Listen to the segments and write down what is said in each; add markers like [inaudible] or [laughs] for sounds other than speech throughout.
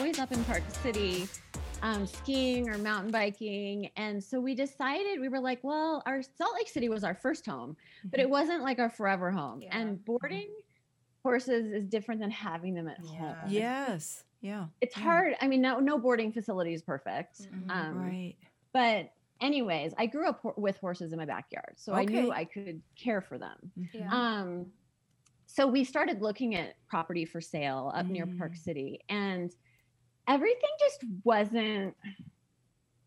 always up in Park City um, skiing or mountain biking. And so we decided, we were like, well, our Salt Lake City was our first home, but Mm-hmm. it wasn't like our forever home. Yeah. And boarding horses is different than having them at Yeah. home. Yes. Yeah. It's yeah. hard. I mean, no, no boarding facility is perfect. Mhm. Um, Right. But anyways, I grew up ho- with horses in my backyard, so I knew I could care for them. Yeah. Um, so we started looking at property for sale up near Park Mm. City, and everything just wasn't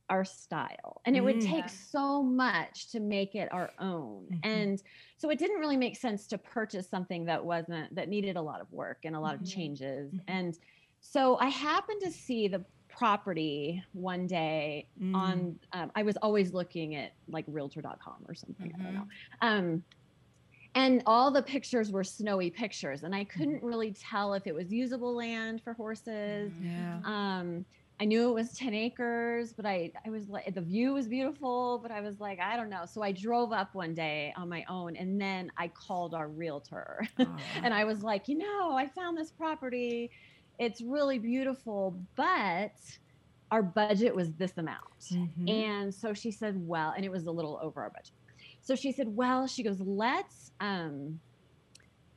our style. And it would Mm. take so much to make it our own. Mhm. And so it didn't really make sense to purchase something that wasn't, that needed a lot of work and a lot Mhm. of changes. Mhm. And so I happened to see the property one day Mm. on um, i was always looking at like realtor.com or something i don't know um, and all the pictures were snowy pictures and i couldn't really tell if it was usable land for horses Yeah. um, i knew it was 10 acres but i i was like the view was beautiful but i was like i don't know so i drove up one day on my own and then i called our realtor Aw. [laughs] and I was like, you know, I found this property. It's really beautiful, but our budget was this amount. Mhm. And so she said, well, and it was a little over our budget. So she said, well, she goes, let's um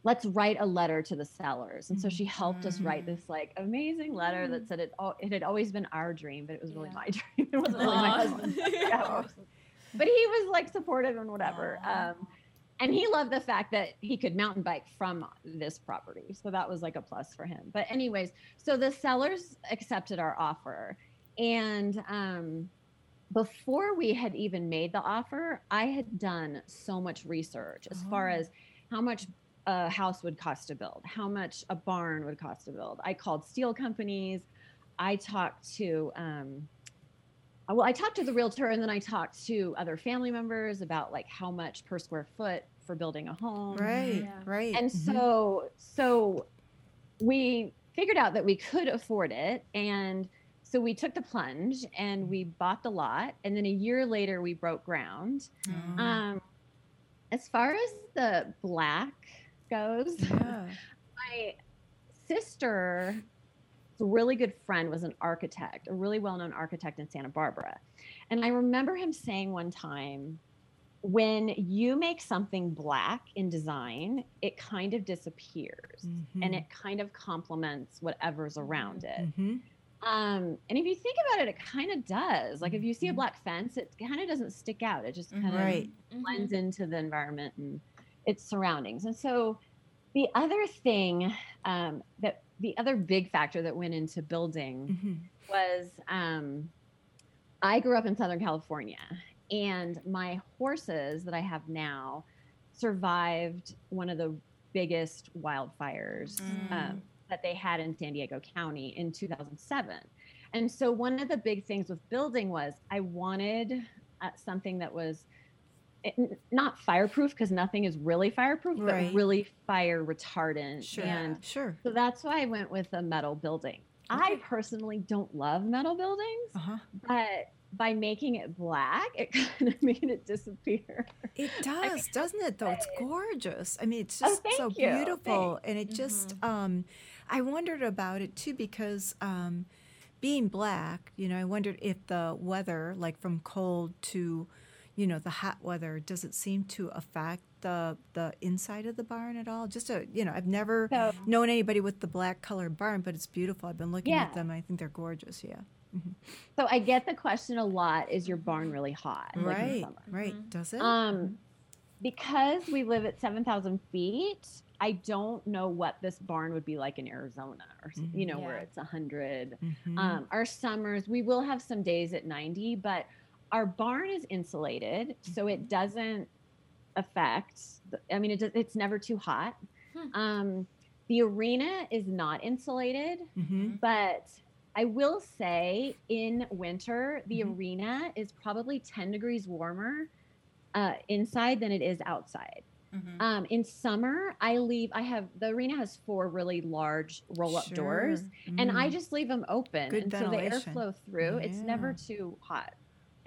let's write a letter to the sellers. And so she helped us write Mm. this like amazing letter that said it all it had always been our dream, but it was really Yeah. my [laughs] dream. It wasn't really my husband's. [laughs] Yeah. But he was like supportive and whatever. Um and he loved the fact that he could mountain bike from this property so that was like a plus for him but anyways so the sellers accepted our offer and um, before we had even made the offer i had done so much research as far Oh. as how much a house would cost to build how much a barn would cost to build i called steel companies i talked to um, uh, well, I talked to the realtor and then I talked to other family members about like how much per square foot for building a home. Right. Yeah. Right. And Mhm. so so we figured out that we could afford it and so we took the plunge and we bought the lot and then a year later we broke ground. Mm. Um as far as the black goes, [laughs] yeah. my sister a really good friend was an architect a really well-known architect in santa barbara and i remember him saying one time when you make something black in design it kind of disappears and Mhm. it kind of complements whatever's around it Mhm. Um, and if you think about it it kind of does like if you see a Mhm. black fence it kind of doesn't stick out it just kind of Right. blends into the environment and its surroundings. And so the other thing um, that the other big factor that went into building Mhm. was um, I grew up in Southern California and my horses that I have now survived one of the biggest wildfires Mm. um, that they had in San Diego County in 2007. And so one of the big things with building was I wanted uh, something that was it, not fireproof because nothing is really fireproof, Right. but really fire retardant. Sure. And Sure. so that's why I went with a metal building. I personally don't love metal buildings, Uh huh. but by making it black, it [laughs] kind of made it disappear. It does, doesn't it? Though it's gorgeous. I mean, it's Oh, just so you. beautiful, and it just. Um, I wondered about it too because um, being black, you know, I wondered if the weather, like from cold to, you know, the hot weather, does it seem to affect the the inside of the barn at all? Just a, you know, I've never So known anybody with the black colored barn, but it's beautiful. I've been looking Yeah. at them. I think they're gorgeous. Yeah. So I get the question a lot: Is your barn really hot? like in right. summer? Right. Mhm. Does it? Um, because we live at seven thousand feet, I don't know what this barn would be like in Arizona, or s- you know, where Yeah. it's hundred. Mhm. Um, our summers, we will have some days at ninety, but our barn is insulated, so it doesn't affect. The, I mean, it does, it's never too hot. Hmm. Um, the arena is not insulated, Mhm. but I will say in winter, the Mhm. arena is probably 10 degrees warmer uh, inside than it is outside. Mhm. Um, in summer, I leave, I have the arena has four really large roll up doors, Sure. and I Mm. just leave them open. Good and so the ventilation. airflow through, it's never too hot.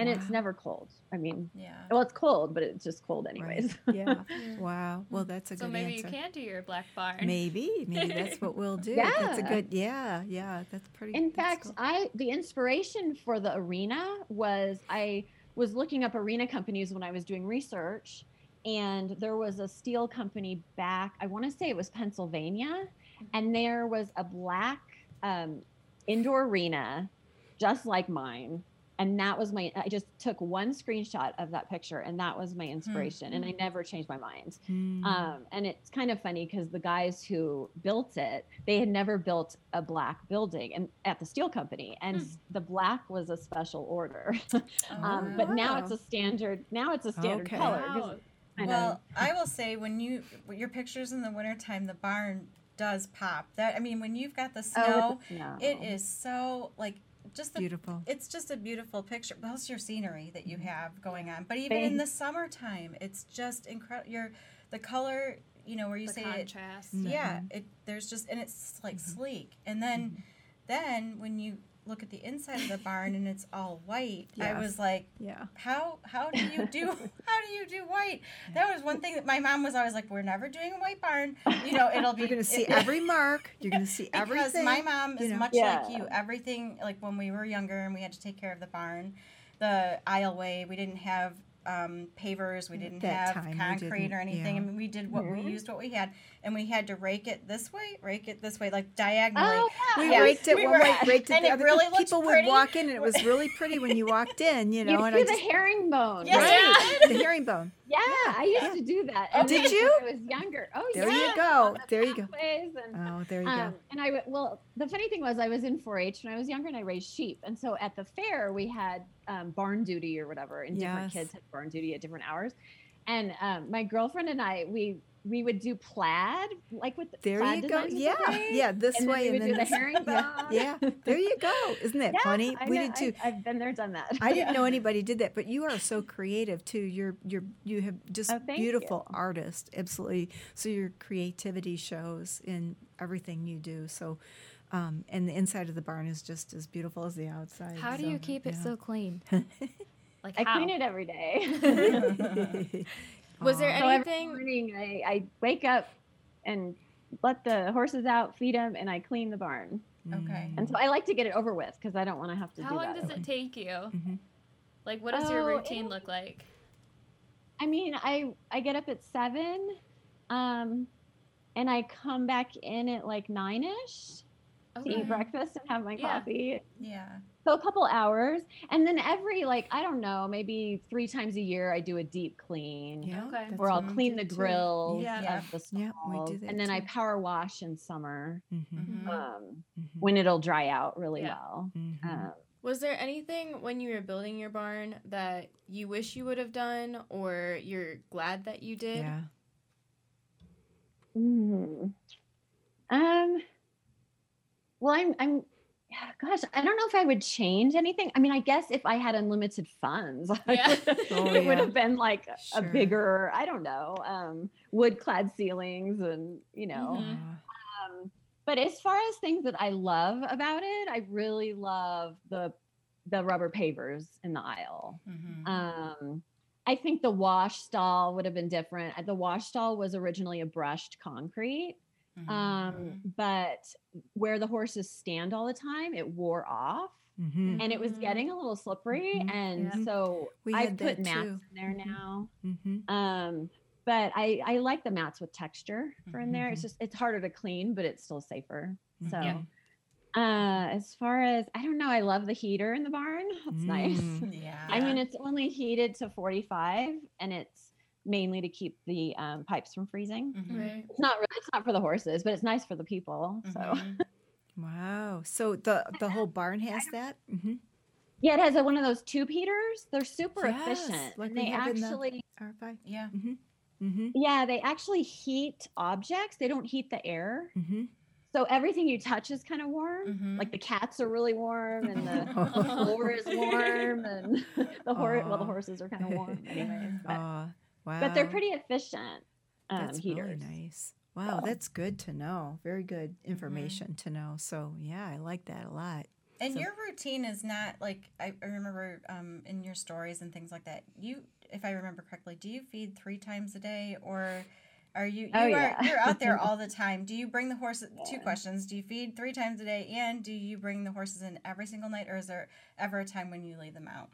and it's never cold. I mean, Yeah. well, it's cold, but it's just cold anyways. [laughs] Yeah. Yeah. Wow. Well, that's a So good maybe answer. you can do your black barn. Maybe, maybe that's what we'll [laughs] do. Yeah. That's a good. Yeah, yeah. That's pretty. In that's fact, cool. I the inspiration for the arena was I was looking up arena companies when I was doing research, and there was a steel company back. I want to say it was Pennsylvania, and there was a black um, indoor arena, just like mine. And that was my. I just took one screenshot of that picture, and that was my inspiration. And I never changed my mind. Hmm. Um, and it's kind of funny because the guys who built it, they had never built a black building and at the steel company, and Hmm. s- the black was a special order. Oh, [laughs] um, but now it's a standard. Now it's a standard Okay. color. Wow. I know. Well, I will say when you your pictures in the wintertime, the barn does pop. That I mean, when you've got the Oh, snow, with the snow. it is so like just the beautiful. it's just a beautiful picture. Plus your scenery that you mm-hmm. have going on. But even in the summertime, it's just incredible. Your the color, you know, where you The say it, contrast. yeah, mm-hmm. it there's just and it's like mm-hmm. sleek. And then then when you look at the inside of the barn and it's all white, I was like, Yeah. how how do you do [laughs] how do you do white? That was one thing that my mom was always like, we're never doing a white barn. You know, it'll be You're gonna see it- every mark. You're gonna see everything. [laughs] because my mom you is know. much Yeah. like you. Everything like when we were younger and we had to take care of the barn, the aisleway, we didn't have um, pavers, we didn't That have concrete didn't, or anything. yeah. I mean, we did what we Mhm. used, what we had, and we had to rake it this way, rake it this way, like diagonally. oh, yeah. We Yes, raked it we one were- way, raked it and the it other. really looked People would pretty. walk in, and it was [laughs] really pretty when you walked in. You know, you and do I the herringbone. Yes, right? the herringbone. Yeah, I used Yeah. to do that. Oh, And did you? When I was younger. Oh, There yeah. you go. The There you go. pathways and Oh, there you Um, go. and I well, the funny thing was I was in 4-H when I was younger, and I raised sheep. And so at the fair we had um, barn duty or whatever, and different Yes. kids had barn duty at different hours. And um, my girlfriend and I, we we would do plaid, like with There plaid you go. Yeah, the yeah. This and way then we and would then do the herringbone. [laughs] Yeah, yeah. There you go. Isn't that [laughs] Yeah, funny? I we know, did too. I, have been there, done that. I didn't know [laughs] anybody did that, but you are so creative too. You're you're you have just Oh, beautiful artist, absolutely. So your creativity shows in everything you do. So, um, and the inside of the barn is just as beautiful as the outside. How do so, you keep it yeah. so clean? [laughs] Like I how? clean it every day. [laughs] Was there Aw. So every anything? morning I, I wake up and let the horses out, feed them, and I clean the barn. Okay. And so I like to get it over with because I don't want to have to How do long that. does it take you? Mhm. Like, what does your Oh, routine it- look like? I mean, I I get up at seven, um, and I come back in at like nine ish to Okay. eat breakfast and have my Yeah. coffee. yeah. So a couple hours, and then every like I don't know, maybe three times a year I do a deep clean. Yeah, Okay. Where I'll clean the grill. Yeah. Yeah. of the Yeah, we do stalls, that and then I power wash in summer Mhm, Mhm. um, mhm, when it'll dry out really Yeah. well. mhm. Um, Was there anything when you were building your barn that you wish you would have done, or you're glad that you did? yeah. Mm. Um. Well, I'm. I'm. Gosh, I don't know if I would change anything. I mean, I guess if I had unlimited funds, [laughs] Yeah. Oh, it would have been like a bigger. I don't know, um, wood-clad ceilings, and you know. Mhm. Um, but as far as things that I love about it, I really love the the rubber pavers in the aisle. Mhm. Um, I think the wash stall would have been different. The wash stall was originally a brushed concrete, Mhm. um, but where the horses stand all the time, it wore off Mhm, and it was Mhm. getting a little slippery. Mhm. And Yeah. so We I put mats too. in there Mhm. now. Um, but I, I like the mats with texture for in there. It's just it's harder to clean, but it's still safer. So Mhm. uh as far as I don't know, I love the heater in the barn. That's nice. Mm. yeah. [laughs] I mean, it's only heated to 45, and it's mainly to keep the um, pipes from freezing. Mhm. Right. It's not really, it's not for the horses, but it's nice for the people. So Mhm. Wow. So the the whole barn has [laughs] that. hmm yeah, it has a, one of those tube heaters. They're super Yes, efficient. like they have in the- actually, R5. Yeah. Mm-hmm. yeah, they actually heat objects. They don't heat the air, Mm-hmm. so everything you touch is kind of warm. Mhm. Like the cats are really warm, and the [laughs] Oh. floor is warm, and [laughs] the horse. Well, the horses are kind of warm, anyways. But, Aw, wow. but they're pretty efficient um, That's heaters. really nice. Wow, So- that's good to know. Very good Mm-hmm. information to know. So yeah, I like that a lot. And So- your routine is not like I I remember um, in your stories and things like that. You, if I remember correctly, do you feed three times a day, or are you you Oh, are yeah. you're out there all [laughs] the time? Do you bring the horses? Two questions: Do you feed three times a day, and do you bring the horses in every single night, or is there ever a time when you leave them out?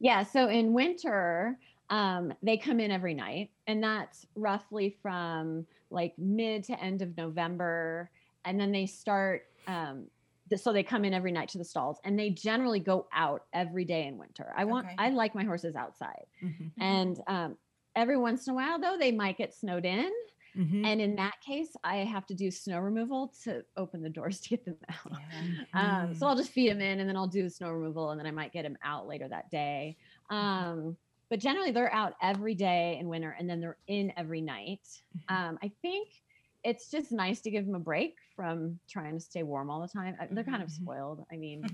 Yeah. So in winter, um, they come in every night, and that's roughly from like mid to end of November, and then they start. Um, th- so they come in every night to the stalls, and they generally go out every day in winter. I want. Okay. I like my horses outside, Mhm. and um, every once in a while, though, they might get snowed in, Mhm. and in that case, I have to do snow removal to open the doors [laughs] to get them out. Um, so Mm. I'll just feed them in and then I'll do the snow removal and then I might get them out later that day. Um, but generally they're out every day in winter and then they're in every night. Mm-hmm. Um, I think it's just nice to give them a break from trying to stay warm all the time. They're kind of Mhm. spoiled. I mean,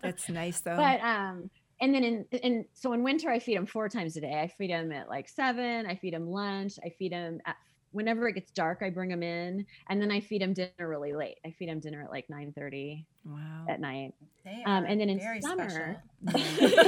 That's [laughs] nice though. but um, and then in, in so in winter I feed them four times a day. I feed them at like seven. I feed them lunch. I feed them at whenever it gets dark. I bring them in, and then I feed them dinner really late. I feed them dinner at like nine thirty wow. at night. They Um, and then in summer- [laughs]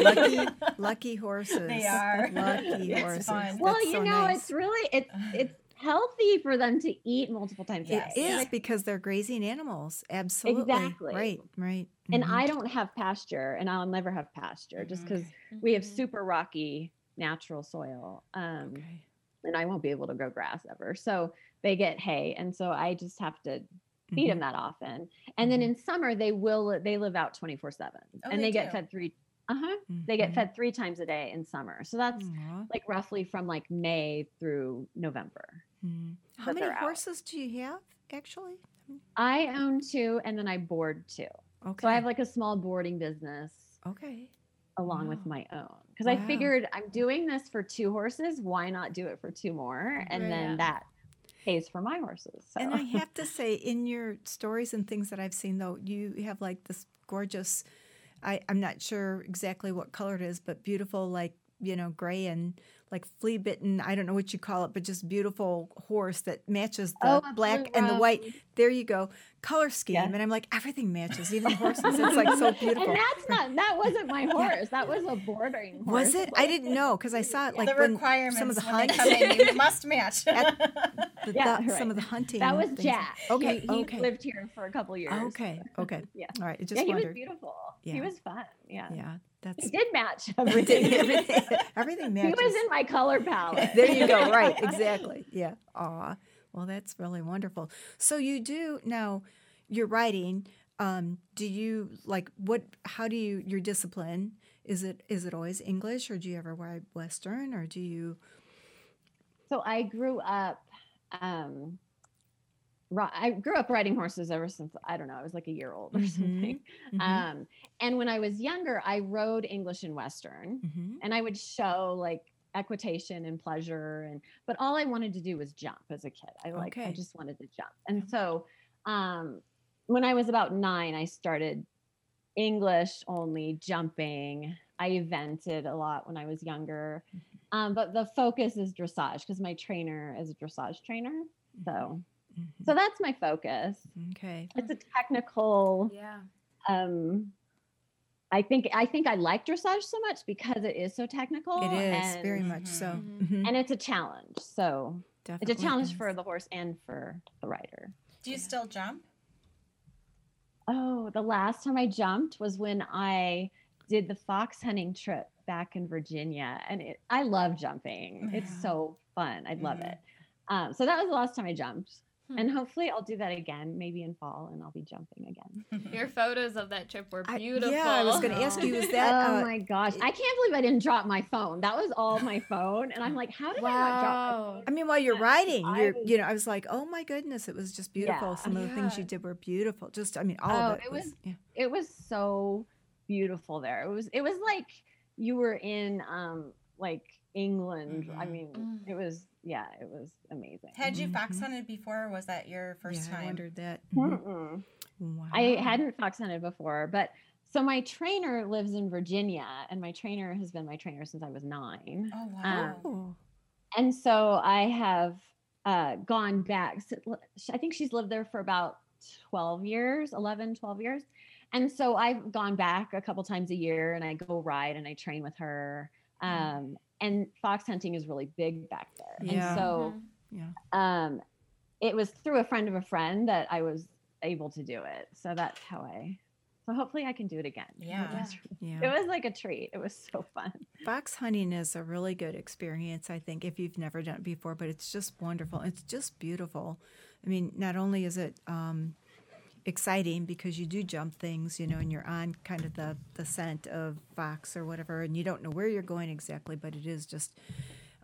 lucky, lucky horses. They are. lucky It's horses. fun. Well, That's you so know, nice. it's really it's [sighs] it's healthy for them to eat multiple times a It. Yes. is because they're grazing animals. Absolutely. Exactly. Right. Right. And Mhm. I don't have pasture, and I'll never have pasture just Mhm. because we have Mhm. super rocky natural soil. Um, Okay. And I won't be able to grow grass ever. So they get hay, and so I just have to feed them Mhm. that often. And then Mhm. in summer they will they live out twenty four seven, Oh, and they they, get fed three. Uh huh. They get Mhm. fed three times a day in summer. So that's like roughly from like May through November. Mhm. How many they're out. horses do you have actually? I own two, and then I board two. Okay. So I have like a small boarding business okay. Along with my own because I figured I'm doing this for two horses. Why not do it for two more? And Right. then Yeah. that pays for my horses. So. And I have to say, in your stories and things that I've seen, though, you have like this gorgeous. I, I'm not sure exactly what color it is, but beautiful, like you know, gray and like flea bitten. I don't know what you call it, but just beautiful horse that matches the Oh, black and the white. There you go, color scheme. Yeah. And I'm like, everything matches, even the [laughs] horses. It's like so beautiful. And that's not that wasn't my [laughs] horse. That was a bordering horse. Was it? I didn't know because I saw it like the when requirements some of the when they hunts, come in, you [laughs] must match. The, Yeah, the- right. some of the hunting. That was things. Jack. Okay, He, he okay. lived here for a couple years. Okay, okay. Yeah. All right. I just yeah, he was beautiful. Yeah. He was fun. Yeah. Yeah, that's He did match everything. everything, everything he was in my color palette. there you go. Right, exactly. Yeah. Aw. Well, that's really wonderful. So you do now. You're writing. Um, do you like what? How do you your discipline? Is it is it always English, or do you ever write Western, or do you? So I grew up. Um, I grew up riding horses ever since I don't know. I was like a year old or Mhm, something. Mhm, Um, and when I was younger, I rode English and Western, mhm. and I would show like equitation and pleasure, and but all I wanted to do was jump as a kid. I like I just wanted to jump, and so um, when I was about nine, I started English only jumping. I evented a lot when I was younger, Mm-hmm. um, but the focus is dressage because my trainer is a dressage trainer. So, Mhm. so that's my focus. Okay. It's a technical Yeah. um i think i think i like dressage so much because it is so technical It is and, very much so. Mhm. Mhm. and it's a challenge so Definitely it's a challenge is. for the horse and for the rider Do you still jump? oh the last time i jumped was when i did the fox hunting trip back in virginia and it, i love jumping it's so fun i love Mhm. it um, so that was the last time i jumped Hmm. and hopefully i'll do that again maybe in fall and i'll be jumping again [laughs] Your photos of that trip were I- beautiful. yeah, I was going to ask you, [laughs] is that oh uh, my gosh i can't believe i didn't drop my phone that was all my phone and i'm like how did i not drop my phone I mean, while you're Yeah, writing, I you're, you know, I was like, oh my goodness, it was just beautiful. Yeah. Some of the things you did were beautiful. Just, I mean, all Oh, of it, it was, was- yeah. it was so beautiful there it was it was like you were in um like england i Mhm. mean Mm. it was yeah it was amazing Had you fox Mhm. hunted before, or was that your first yeah, I time? wondered that. Mhm. Mm-mm. Wow. i hadn't fox hunted before but so my trainer lives in virginia and my trainer has been my trainer since i was nine Oh wow! Oh, and so I have uh, gone back. I think she's lived there for about 12 years, 11, 12 years. and so I've gone back a couple times a year and I go ride and I train with her. Mm-hmm. Um, and fox hunting is really big back there. Yeah. And so Yeah. um, it was through a friend of a friend that I was able to do it. So that's how I. So hopefully I can do it again. Yeah. It was, [laughs] Yeah. it was like a treat. It was so fun. Fox hunting is a really good experience, I think, if you've never done it before, but it's just wonderful. It's just beautiful. I mean, not only is it um, exciting because you do jump things, you know, and you're on kind of the, the scent of fox or whatever, and you don't know where you're going exactly, but it is just,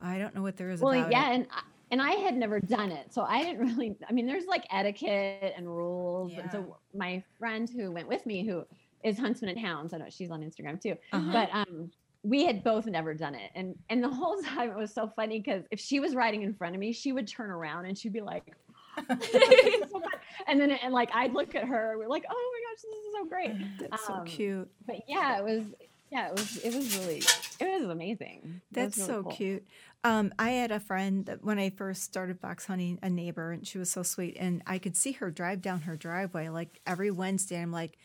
I don't know what there is Well, about yeah, it. and I- and I had never done it, so I didn't really. I mean, there's like etiquette and rules, and Yeah. so my friend who went with me, who is Huntsman and Hounds, I know she's on Instagram too, Uh-huh. but um, we had both never done it, and and the whole [laughs] time it was so funny because if she was riding in front of me, she would turn around and she'd be like. So [laughs] and then and like I'd look at her, we're like, oh my gosh, this is so great. [sighs] That's so um, cute. But yeah, it was yeah, it was it was really it was amazing. It was That's really so cool. cute. Um, I had a friend that when I first started fox hunting, a neighbor, and she was so sweet. And I could see her drive down her driveway like every Wednesday. I'm like,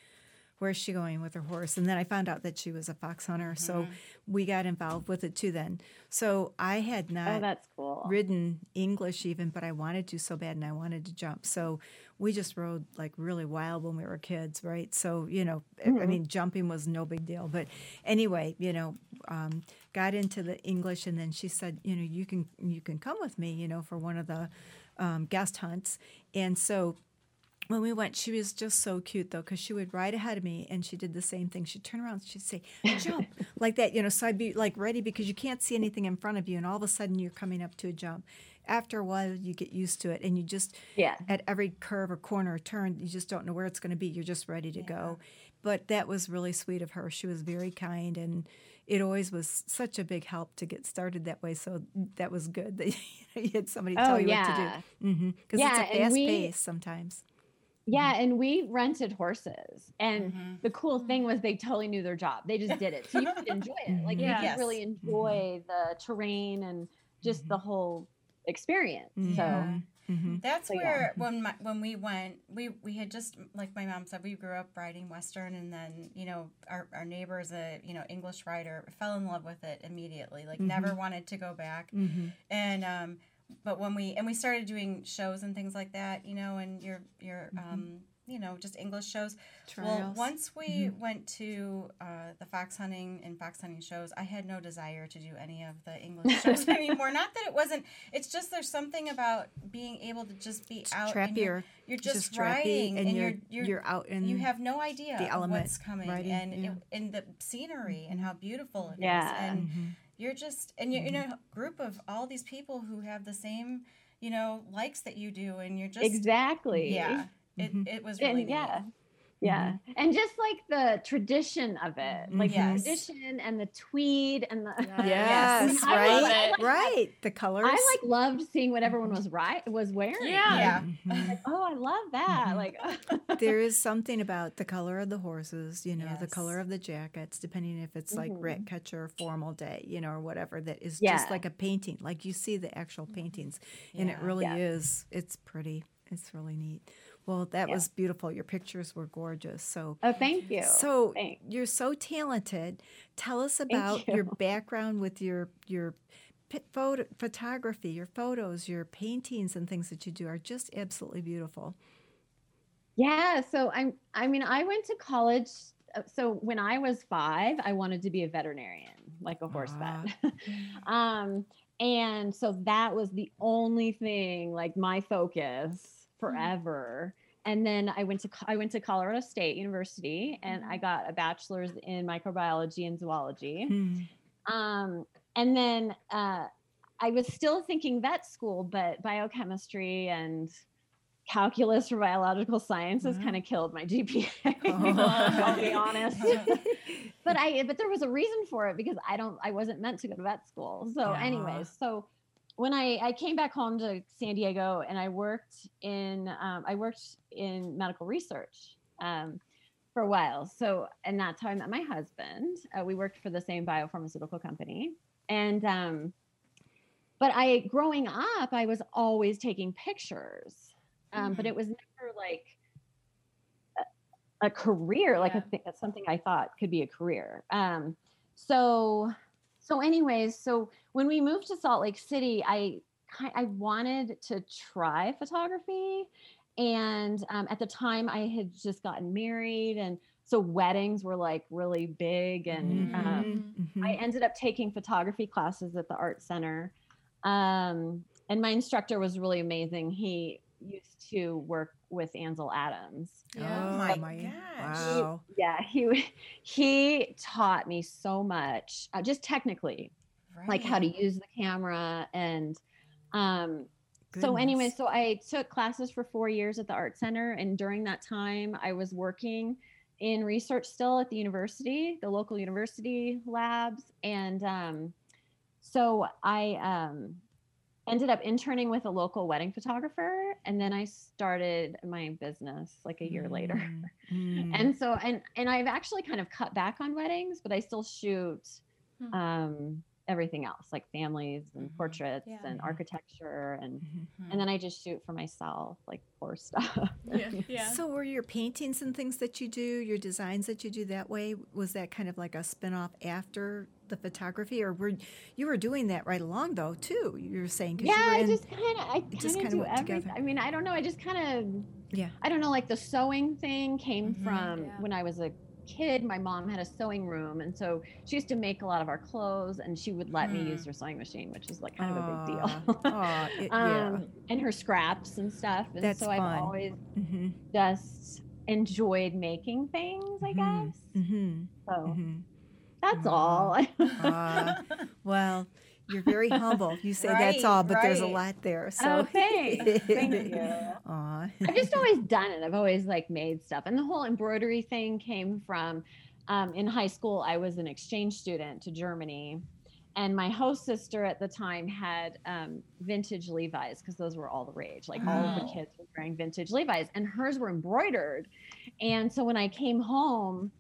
where's she going with her horse? And then I found out that she was a fox hunter. So we got involved with it too then. So I had not Oh, not that's cool. ridden English even, but I wanted to so bad and I wanted to jump. So we just rode like really wild when we were kids, right? So, you know, I- I mean, jumping was no big deal. But anyway, you know, um, got into the English and then she said, you know, you can you can come with me, you know, for one of the um, guest hunts. And so when we went, she was just so cute though, because she would ride ahead of me and she did the same thing. She'd turn around, she'd say, jump, [laughs] like that, you know. So I'd be like ready because you can't see anything in front of you, and all of a sudden you're coming up to a jump. After a while, you get used to it, and you just, Yeah. at every curve or corner or turn, you just don't know where it's going to be. You're just ready to go. But that was really sweet of her. She was very kind, and it always was such a big help to get started that way. So that was good that [laughs] you had somebody tell Oh, you yeah. what to do. Because Yeah, mm-hmm, it's a fast we- pace sometimes. Yeah, mm-hmm. and we rented horses. And mm-hmm. the cool thing mm-hmm. was they totally knew their job. They just did it. So you could enjoy it. Like Yeah. you Yes. could really enjoy the terrain and just the whole experience. Yeah. So That's So, yeah. where when my, when we went, we we had just like my mom said, we grew up riding western, and then you know our our neighbor is a you know English rider, fell in love with it immediately, like never wanted to go back, and um, but when we and we started doing shows and things like that, you know, and your your um, you know, just English shows. Well, once we went to uh, the fox hunting and fox hunting shows, I had no desire to do any of the English [laughs] shows anymore. Not that it wasn't. It's just there's something about being able to just be out. Trappy and you're, you're just just, strappy riding, and and you're you're you're, you're out in you have no idea the of element what's coming riding, and yeah. it, and the scenery and how beautiful it is. Yeah. and Mhm. You're just and you're in a group of all these people who have the same you know likes that you do, and you're just exactly. yeah. It, Mhm. it was really And neat. yeah. Yeah. And just like the tradition of it, like Yes. the tradition and the tweed and the [laughs] Yes, [laughs] I right, love- I like right. The colors. I like loved seeing what everyone was right was wearing. Yeah. Yeah. Like, oh, I love that. Mhm. Like [laughs] there is something about the color of the horses, you know, the color of the jackets, depending if it's like Mhm. rat catcher, formal day, you know, or whatever, that is Yeah. just like a painting. Like you see the actual paintings, and it really Yeah. is. It's pretty. It's really neat. Well, that Yeah. was beautiful. Your pictures were gorgeous. So, Oh, thank you. so Thanks. you're so talented. Tell us about you. your background with your your photo photography, your photos, your paintings, and things that you do are just absolutely beautiful. Yeah, so I'm I mean, I went to college uh, so when I was 5, I wanted to be a veterinarian, like a horse vet. [laughs] um and so that was the only thing like my focus forever. And then I went to I went to Colorado State University and I got a bachelor's in microbiology and zoology. Hmm. Um, and then uh, I was still thinking vet school, but biochemistry and calculus for biological sciences Wow. kind of killed my GPA. [laughs] [laughs] Oh. I'll be honest. [laughs] but I but there was a reason for it because I don't I wasn't meant to go to vet school. So, Yeah. anyways, so when I, I came back home to San Diego and I worked in um, I worked in medical research um, for a while. So and that's how I met my husband. Uh, we worked for the same biopharmaceutical company, and um, but I growing up I was always taking pictures, um, but Mm. it was never like a, a career, like Yeah. a th- something I thought could be a career. Um, so, so anyways, so when we moved to Salt Lake City, I I wanted to try photography, and um, at the time I had just gotten married, and so weddings were like really big, and Mhm. um, Mhm. I ended up taking photography classes at the art center. Um, and my instructor was really amazing. He used to work with Ansel Adams. Yeah. Oh my my, gosh. wow. Yeah, he he taught me so much, uh, just technically, like how to use the camera and um so anyway, so I took classes for 4 years at the art center and during that time I was working in research still at the university, the local university labs and um so I um ended up interning with a local wedding photographer and then I started my business like a year later. Mm, [laughs] mm. And so and and I've actually kind of cut back on weddings, but I still shoot Hmm. um everything else like families and Mhm. portraits Yeah. and architecture and Mhm. and then I just shoot for myself like poor stuff. Yeah. [laughs] yeah. So were your paintings and things that you do, your designs that you do that way, was that kind of like a spin-off after the photography or were you were doing that right along though too? You were saying 'cause you yeah, were I in- just kind of I just kind of kinda do everything. together. I mean, I don't know, I just kind of Yeah. I don't know like the sewing thing came Mhm. from Yeah. when I was a kid my mom had a sewing room and so she used to make a lot of our clothes and she would let me Hmm. use her sewing machine which is like kind of a big deal aw, [laughs] it- yeah. um, and her scraps and stuff. And That's so I've fun. always Mhm, just enjoyed making things, I Mhm. guess. mhm, So mhm. that's all. [laughs] Aw, well, you're very humble. You say that's all, but there's a lot there. So oh, thanks. Thank you. [laughs] Aw. I've just always done it. I've always like made stuff. And the whole embroidery thing came from um, in high school, I was an exchange student to Germany. And my host sister at the time had um, vintage Levi's because those were all the rage. Like all of the kids were wearing vintage Levi's, and hers were embroidered. And so when I came home,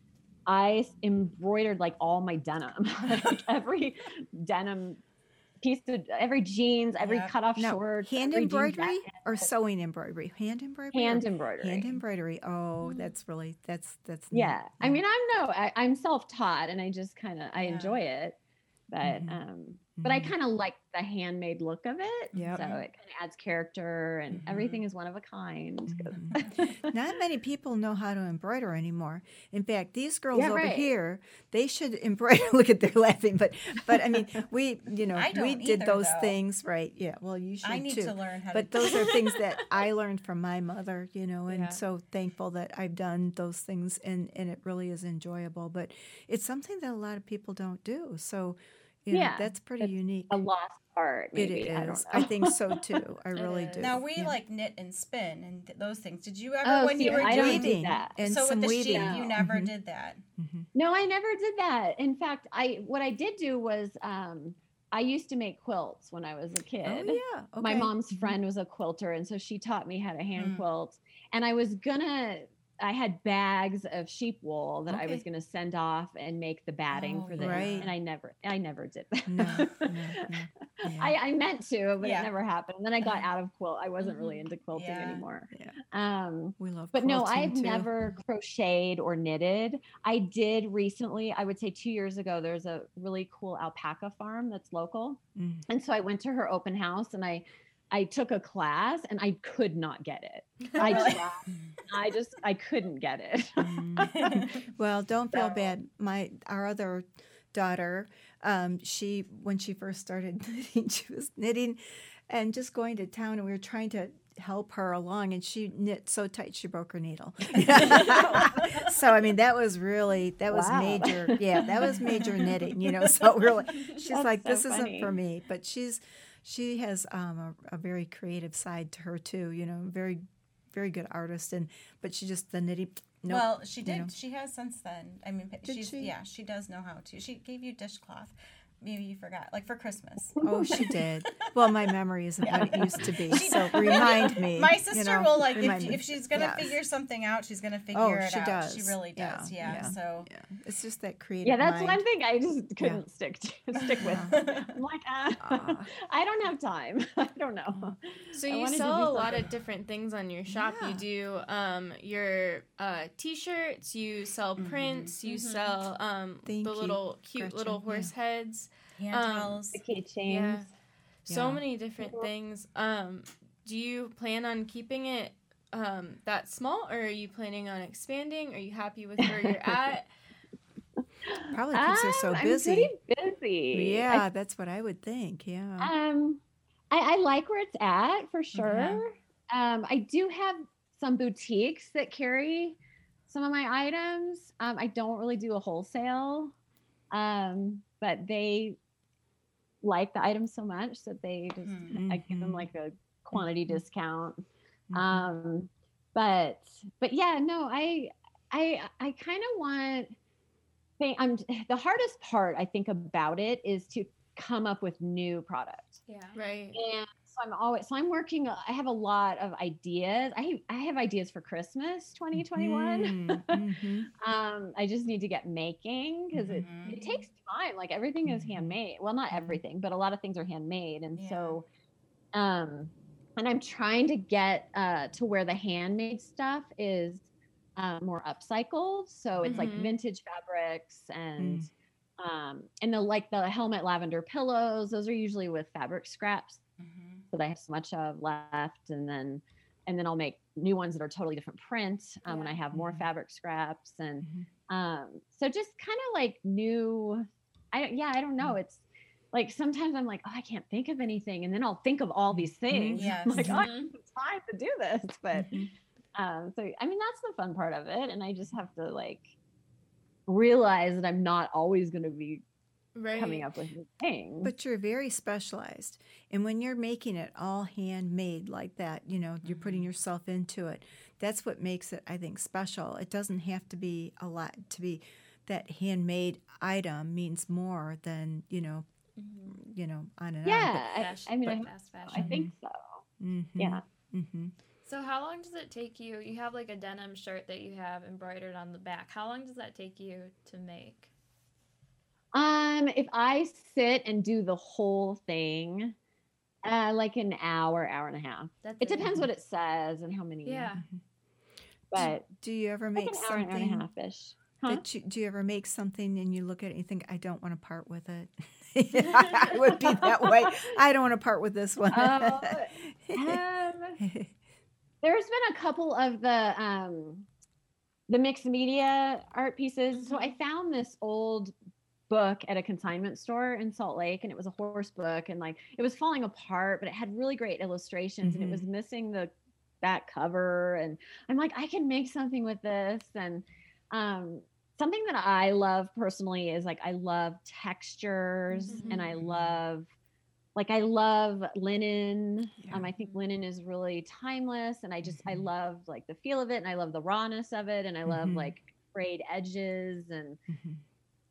I embroidered like all my denim, [laughs] like every denim piece of every jeans, every Yeah. cut off Now, short, hand embroidery or sewing embroidery? Hand embroidery. hand embroidery. Hand embroidery. Oh, Mm. that's really that's that's. Yeah. I mean, I'm no, I, I'm self-taught and I just kind of, I Yeah. enjoy it, but, Mhm. um, but I Mhm. kind of like the handmade look of it. Yep. So it kind of adds character and Mhm. everything is one of a kind. Mhm. Not [laughs] many people know how to embroider anymore. In fact, these girls Yeah, over right. here, they should embroider. [laughs] Look at they're laughing, but but I mean, we you know we don't did either, those though. things right. Yeah, well, you should I need too. to learn how but to those [laughs] are things that I learned from my mother, you know, and Yeah. so thankful that I've done those things and, and it really is enjoyable. But it's something that a lot of people don't do. So, you know, Yeah, that's pretty it's unique. a lost art. It Maybe. I, don't know. I, think so [laughs] too. I really do. Now we Yeah. like knit and spin and th- those things. Did you ever Oh, when see, you were I don't doing do that. and so some with the weaving. sheep, you No. never Mhm. did that. Mhm. no, I never did that. In fact, I, what I did do was, um, I used to make quilts when I was a kid. Oh yeah. Okay. my mom's Mhm. friend was a quilter and so she taught me how to hand Mm. quilt and i was gonna i had bags of sheep wool that i was gonna send off and make the batting Oh, for them Right. and i never i never did that No, no, [laughs] no. Yeah. I, I meant to but Yeah. it never happened and then i got out of quilt i wasn't really Mhm. into quilting Yeah. anymore um we love but no, I've too. never crocheted or knitted. I did recently, I would say two years ago, there's a really cool alpaca farm that's local. Mm. And so I went to her open house and I I took a class and I could not get it. [laughs] I Really? I just I couldn't get it. Mm. [laughs] well, don't feel bad. My our other daughter, um, she when she first started [laughs] knitting, she was knitting and just going to town, and we were trying to help her along, and she knit so tight she broke her needle. so I mean, that was really that was Wow. major. Yeah, that was major knitting. You know, so we're she's That's like, so this isn't for me, but she's she has um, a, a very creative side to her too. You know, very very good artist, and but she just the nitty Nope. Well, she you did. know. She has since then. I mean, Did she's she? yeah, she does know how to. She gave you dishcloth. Maybe you forgot, like for Christmas. [laughs] Oh, she did. Well, my memory isn't what it used to be. [laughs] She- So [laughs] remind me. My you sister know, will like if, if she's gonna Yes. figure something out, she's gonna figure Oh, it she out. does. She really does. Yeah. yeah. So Yeah, it's just that creative. yeah, that's mind. one thing I just couldn't stick to, stick with. I'm like, uh, Ah. I don't have time. I don't know. So you wanted to sell a lot of different things on your shop. Yeah. You do um, your uh, t-shirts. You sell prints. You sell um, Thank the you, little cute Gretchen. little Yeah. horse heads. Hand Um, towels. The keychains. Yeah. So Yeah. many different things. Um, do you plan on keeping it um, that small, or are you planning on expanding? Are you happy with where you're [laughs] at? Probably because they're so Um, I'm busy. pretty busy. Yeah, that's what I would think. Yeah. Um, I, I like where it's at for sure. Um, I do have some boutiques that carry some of my items. Um, I don't really do a wholesale, um, but they like the items so much that they just Mhm. I give them like a quantity discount. Mhm. Um, but but yeah, no, I I I kind of want. Think I'm [sighs] the hardest part I think about it is to come up with new product. Yeah. Right. And so I'm always so I'm working. I have a lot of ideas. I I have ideas for Christmas 2021. Mm, mhm. [laughs] um, I just need to get making because it Mhm. it takes time. Like everything is Mhm. handmade. Well, not everything, but a lot of things are handmade, and Yeah. so um, and I'm trying to get uh to where the handmade stuff is uh, more upcycled. So it's like Mhm. vintage fabrics and Mm. um and the like the helmet lavender pillows. Those are usually with fabric scraps. That I have so much of left, and then and then I'll make new ones that are totally different print um, when I have more Mhm. fabric scraps, and Mhm. um, so just kind of like new. I don't, yeah, I don't know. It's like sometimes I'm like, oh, I can't think of anything, and then I'll think of all these things. [laughs] Yes. I'm like, oh, I Mhm. have time to do this, [laughs] but um, so I mean that's the fun part of it, and I just have to like realize that I'm not always going to be Right. coming up with new things. But you're very specialized. And when you're making it all handmade like that, you know, you're putting Mm-hmm. yourself into it. That's what makes it, I think, special. It doesn't have to be a lot to be that handmade item means more than, you know, you know, on and yeah, I, Fashion, I mean, I, fast I think so. on. hmm Yeah. hmm So how long does it take you? You have like a denim shirt that you have embroidered on the back. How long does that take you to make? Um, if I sit and do the whole thing, uh, like an hour, hour and a half. That's It depends what it says and how many. Yeah. But Do you ever like make an hour, hour and a something half ish. Huh? you, do you ever make something and you look at it and you think, I don't want to part with it? [laughs] [laughs] I would be that way. I don't want to part with this one. Oh, [laughs] Um, there's been a couple of the um the mixed media art pieces. So I found this old book at a consignment store in Salt Lake and it was a horse book and like it was falling apart but it had really great illustrations and it was missing the back cover and I'm like I can make something with this and um something that I love personally is like I love textures and I Mhm. love like I love linen. Yeah. Um, I think linen is really timeless, and I just I Mhm. love like the feel of it, and I love the rawness of it, and I love Mhm. like frayed edges, and Mhm.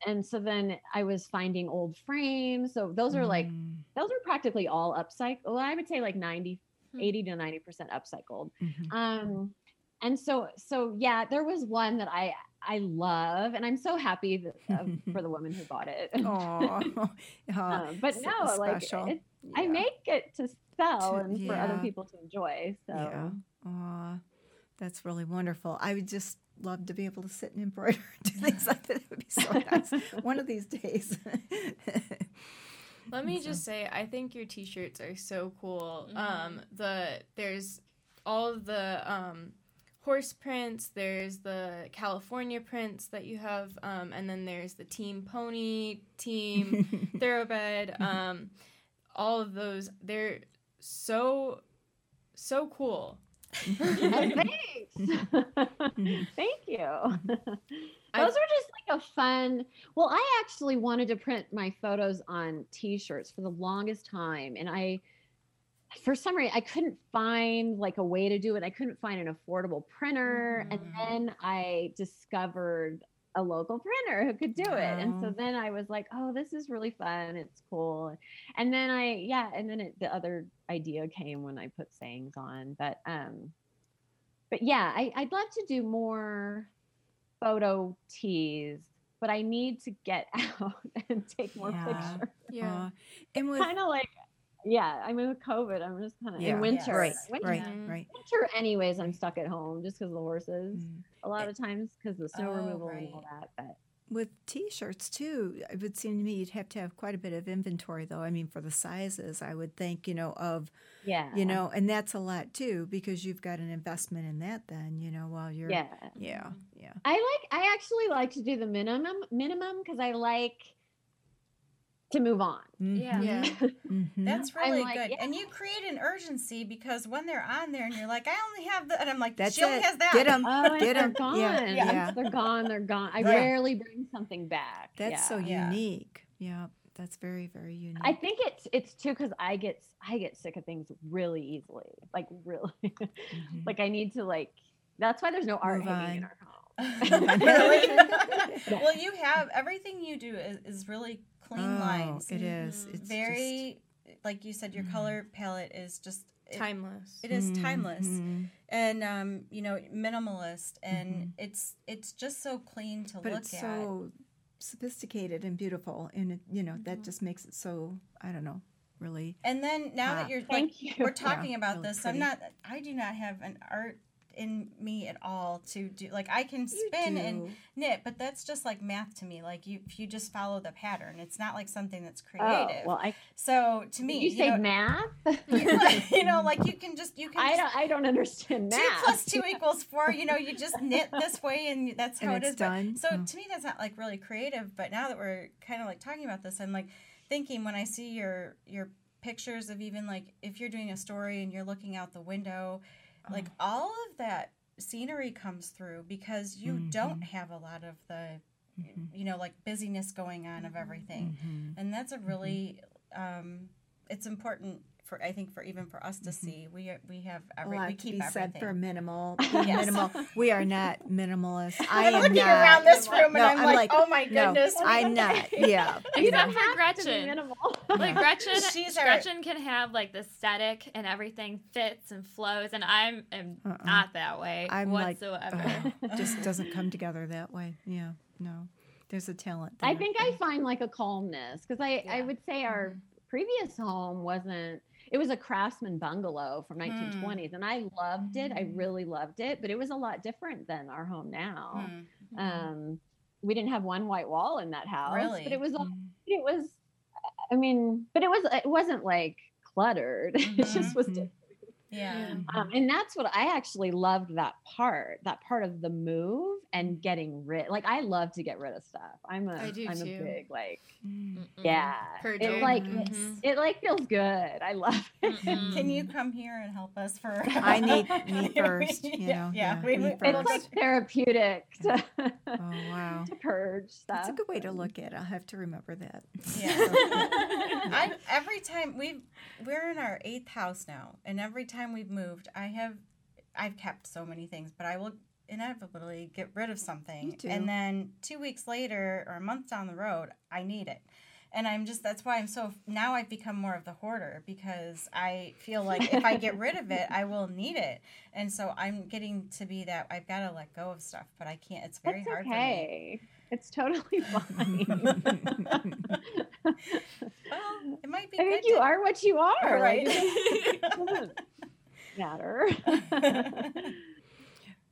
And so then I was finding old frames. So those are like Mm, those are practically all upcycled. Well, I would say like 90, Hmm. 80 to ninety percent upcycled. mhm. Um, and so so yeah, there was one that I I love, and I'm so happy that, [laughs] uh, for the woman who bought it. Aw. Aw, [laughs] Um, but no, like it, I make it to sell To- and for other people to enjoy. So Yeah. Aw, that's really wonderful. I would just love to be able to sit and embroider [laughs] and do things like that. It would be so [laughs] nice. One of these days. Let me [laughs] So- just say, I think your t-shirts are so cool. Mhm. Um, the there's all of the um, horse prints. There's the California prints that you have, um, and then there's the Team Pony, Team Thoroughbred. Um, all of those, they're so so cool. Thanks. [laughs] Mhm. Thank you. [laughs] Those are just like a fun. Well, I actually wanted to print my photos on T-shirts for the longest time, and I, for some reason, I couldn't find like a way to do it. I couldn't find an affordable printer, and Mhm. then I discovered a local printer who could do it. And so then I was like, oh, this is really fun. It's cool. And then I, yeah, and then it, the other idea came when I put sayings on. But, um, but yeah, I, I'd love to do more photo tees, but I need to get [laughs] out and take more Yeah. pictures. Yeah. And with Kind of like, yeah, I mean, with COVID, I'm just kind of Yeah. in winter. right, winter, right, right. winter, anyways, I'm stuck at home just because of the horses. Mm. A lot of times because the snow Oh, removal and all that. But With t-shirts too, it would seem to me you'd have to have quite a bit of inventory, though. I mean, for the sizes, I would think, you know, of yeah, you know, and that's a lot too because you've got an investment in that. Then you know, while you're yeah. yeah, yeah. I like. I actually like to do the minimum minimum because I like to move on. Yeah. Yeah. [laughs] Mhm. That's really like, good. yeah. And you create an urgency because when they're on there and you're like, I only have the, and I'm like, That's she only it. has that. Get them. Oh, and Get they're 'em. gone. Yeah, yeah. They're gone. They're gone. I Right. rarely bring something back. That's yeah. so Yeah. unique. Yeah, that's very very unique. I think it's it's too because I get I get sick of things really easily. Like really, [laughs] Mhm. like I need to like. That's why there's no art Move hanging in our [laughs] home. really? well, you have everything you do is, is really clean oh, lines. it is. Mhm. It's Very, like you said, your Mhm. color palette is just it- Timeless. It is just, timeless Mhm. and um, you know minimalist, and Mhm. it's it's just so clean to but look it's at. so sophisticated and beautiful, and it, you know that Mhm. just makes it so I don't know, really. and then now Ah. that you're like you. we're talking about really this, pretty. I'm not. I do not have an art in me at all to do like I can spin and knit, but that's just like math to me. Like you, if you just follow the pattern, it's not like something that's creative. Oh, creative. well, I so to me, you say know, math. [laughs] [laughs] you know, like you can just you can. I just, don't. I don't understand math. Two plus two [laughs] equals four. You know, you just knit this way, and that's how And it is. But- done. so Oh. to me, that's not like really creative. But now that we're kind of like talking about this, I'm like thinking when I see your your pictures of even like if you're doing a story and you're looking out the window, like Oh. all of that scenery comes through because you don't Mhm. have a lot of the Mhm. you know like busyness going on of everything Mhm. and that's a really um it's important for i think for even for us to Mhm. see we are, we have A every lot we to keep be said for minimal. [laughs] Yes. Minimal. We are not minimalist. [laughs] I I'm looking not. around this room and I'm, I'm like, like, oh my no, goodness. I'm not. [laughs] Yeah. You you don't know. For have to be Gretchen. minimal. [laughs] Like Gretchen, She's our- Gretchen can have like the aesthetic and everything fits and flows, and I'm am Uh-uh. not that way I'm like, whatsoever. Ugh, just [laughs] doesn't come together that way. Yeah. No. There's a talent. I think I find like a calmness because I, I would say our previous home wasn't it was a craftsman bungalow from 1920s and I loved it. I Mm. really loved it, but it was a lot different than our home now. Hmm. Um we didn't have one white wall in that house, Really? but it was all- Mm. it was I mean, but it was it wasn't like cluttered. [laughs] it just was Mhm. different. Yeah Um, and that's what I actually loved that part, that part of the move and getting rid. Like I love to get rid of stuff. I'm a I do am a too. big like Mm. Mm-mm. yeah. Purging. It like Mhm. it like feels good. I love [laughs] it. Mm-mm. can you come here and help us for [laughs] I need [laughs] me first. You yeah, know. yeah, Yeah. we- we- It's like therapeutic to, Oh wow. to purge stuff. That's a good way to look at it. I'll have to remember that. Yeah. I every time we we're in our eighth house now, and every time we've moved, I have I've kept so many things, but I will inevitably get rid of something, and then two weeks later or a month down the road, I need it. And I'm just that's why I'm so now I've become more of the hoarder because I feel like if I get rid of it, I will need it. And so I'm getting to be that I've got to let go of stuff, but I can't. It's very That's hard for me. okay. It's totally [laughs] fine. Well, it might be. I think you to- are what you are. All right. [laughs] Like, it doesn't matter. [laughs] [laughs]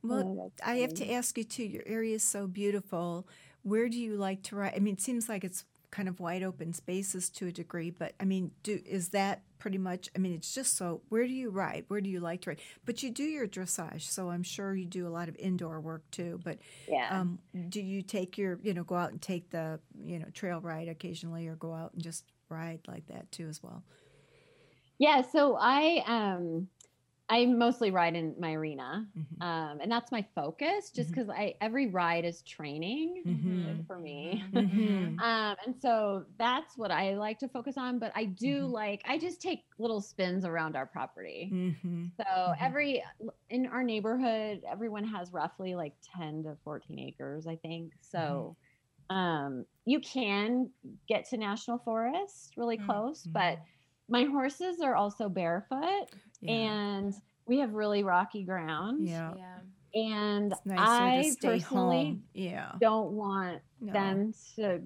Well, Oh, I have to ask you too. Your area is so beautiful. Where do you like to ride? I mean, it seems like it's kind of wide open spaces to a degree, but I mean, do is that pretty much? I mean, it's just so. Where do you ride? Where do you like to ride? But you do your dressage, so I'm sure you do a lot of indoor work too. But Yeah. um, do you take your, you know, go out and take the, you know, trail ride occasionally, or go out and just ride like that too as well? Yeah, so I um I mostly ride in my arena, Mhm. um, and that's my focus. Just because I every ride is training Mhm. for me. Mhm. Um, and so that's what I like to focus on. But I do Mhm. like I just take little spins around our property. So every in our neighborhood, everyone has roughly like 10 to 14 acres, I think. So um you can get to national forest really close, but my horses are also barefoot Yeah. and we have really rocky ground. yeah. Yeah. And I to stay personally home. Yeah. don't want No. them to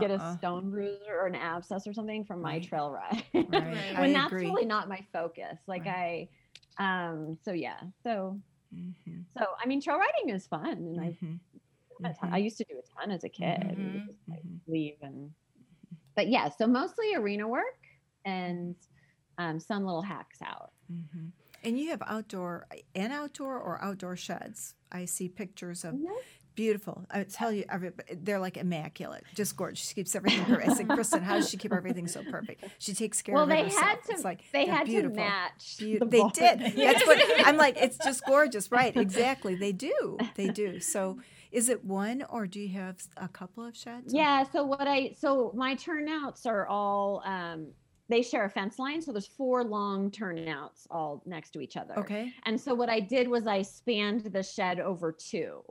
get Uh-uh. a stone bruise or an abscess or something from my Right. trail ride. Right. [laughs] Right. I when that's agree. really not my focus. Like I um so yeah. So Mhm. so I mean trail riding is fun and I Mhm. a ton- I used to do a ton as a kid. We would just, like, Mhm. leave and but yeah, so mostly arena work and um, some little hacks out. Mhm. And you have outdoor and outdoor or outdoor sheds. I see pictures of Mhm. beautiful. I tell you, they're like immaculate, just gorgeous. She keeps everything perfect. I said, Kristen, how does she keep everything so perfect? She takes care Well, of it they herself. had to It's like they had beautiful. to match. Beau- the they did. [laughs] That's what I'm like. It's just gorgeous, right? Exactly. They do. They do. So, is it one or do you have a couple of sheds? Yeah. So what I so my turnouts are all um, they share a fence line, so there's four long turnouts all next to each other. Okay. And so what I did was I spanned the shed over two,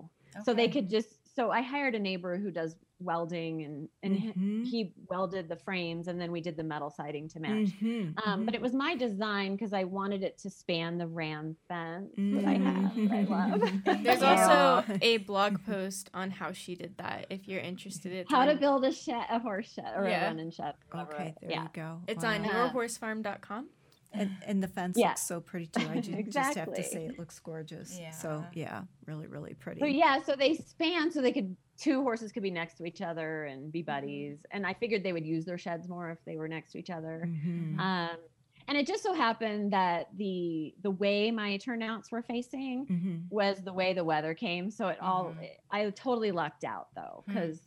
so they could just. So I hired a neighbor who does welding, and and he- Mhm. he welded the frames, and then we did the metal siding to match. Mhm. Um, but it was my design because I wanted it to span the ram fence that I have. Mhm. that I love. [laughs] [laughs] There's [laughs] Yeah. also a blog post on how she did that. If you're interested, it's how to build a shed, a horse shed, or Yeah. a running shed. whatever. Okay, there yeah. you go. It's Wow. on Uh, yourhorsefarm.com. And, and the fence Yeah. looks so pretty too. I [laughs] ju- just have to say it looks gorgeous. Yeah. So Yeah. yeah, really, really pretty. So yeah, so they span so they could two horses could be next to each other and be buddies. And I figured they would use their sheds more if they were next to each other. Mhm. Um, and it just so happened that the the way my turnouts were facing Mhm. was the way the weather came. So it all Mhm. I totally lucked out though, Hmm. because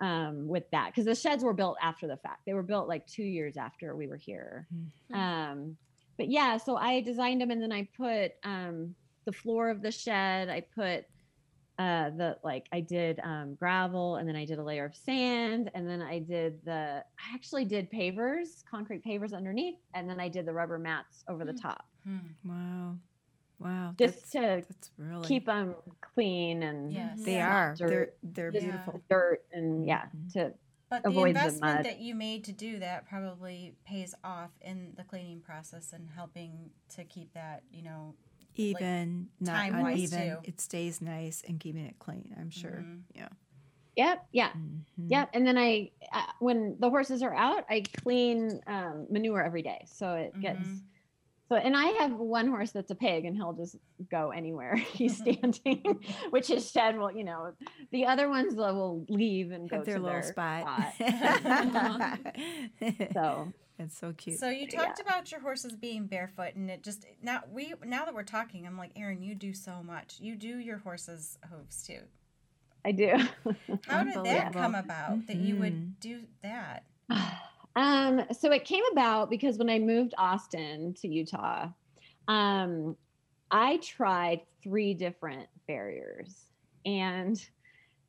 um, with that, because the sheds were built after the fact. They were built like two years after we were here. Mhm. Um, but yeah, so I designed them and then I put um, the floor of the shed. I put uh, the like I did um, gravel and then I did a layer of sand and then I did the I actually did pavers, concrete pavers underneath, and then I did the rubber mats over the Mm. top Hmm. Wow. Wow. just that's, to that's really keep them clean and Yes. they are. dirt, They're they're Yeah. beautiful. dirt and yeah Mhm. to But the avoid the investment mud. that you made to do that probably pays off in the cleaning process and helping to keep that, you know, Even not uneven. too. It stays nice and keeping it clean, I'm sure. Mhm. Yeah. yep yeah Mhm. Yep. And then I, uh, when the horses are out, I clean um, manure every day. So it gets, Mhm. So, and I have one horse that's a pig and he'll just go anywhere [laughs] he's [laughs] standing, which his shed will, you know, the other ones will- will leave and go their to little their spot. [laughs] So, it's so cute. So you Yeah. talked about your horses being barefoot, and it just now we now that we're talking, I'm like, Erin, you do so much. You do your horses' hooves too. I do. How did that come about that you would mm-hmm. do that? [sighs] [sighs] [sighs] um, so it came about because when I moved Austin to Utah, um, I tried three different farriers and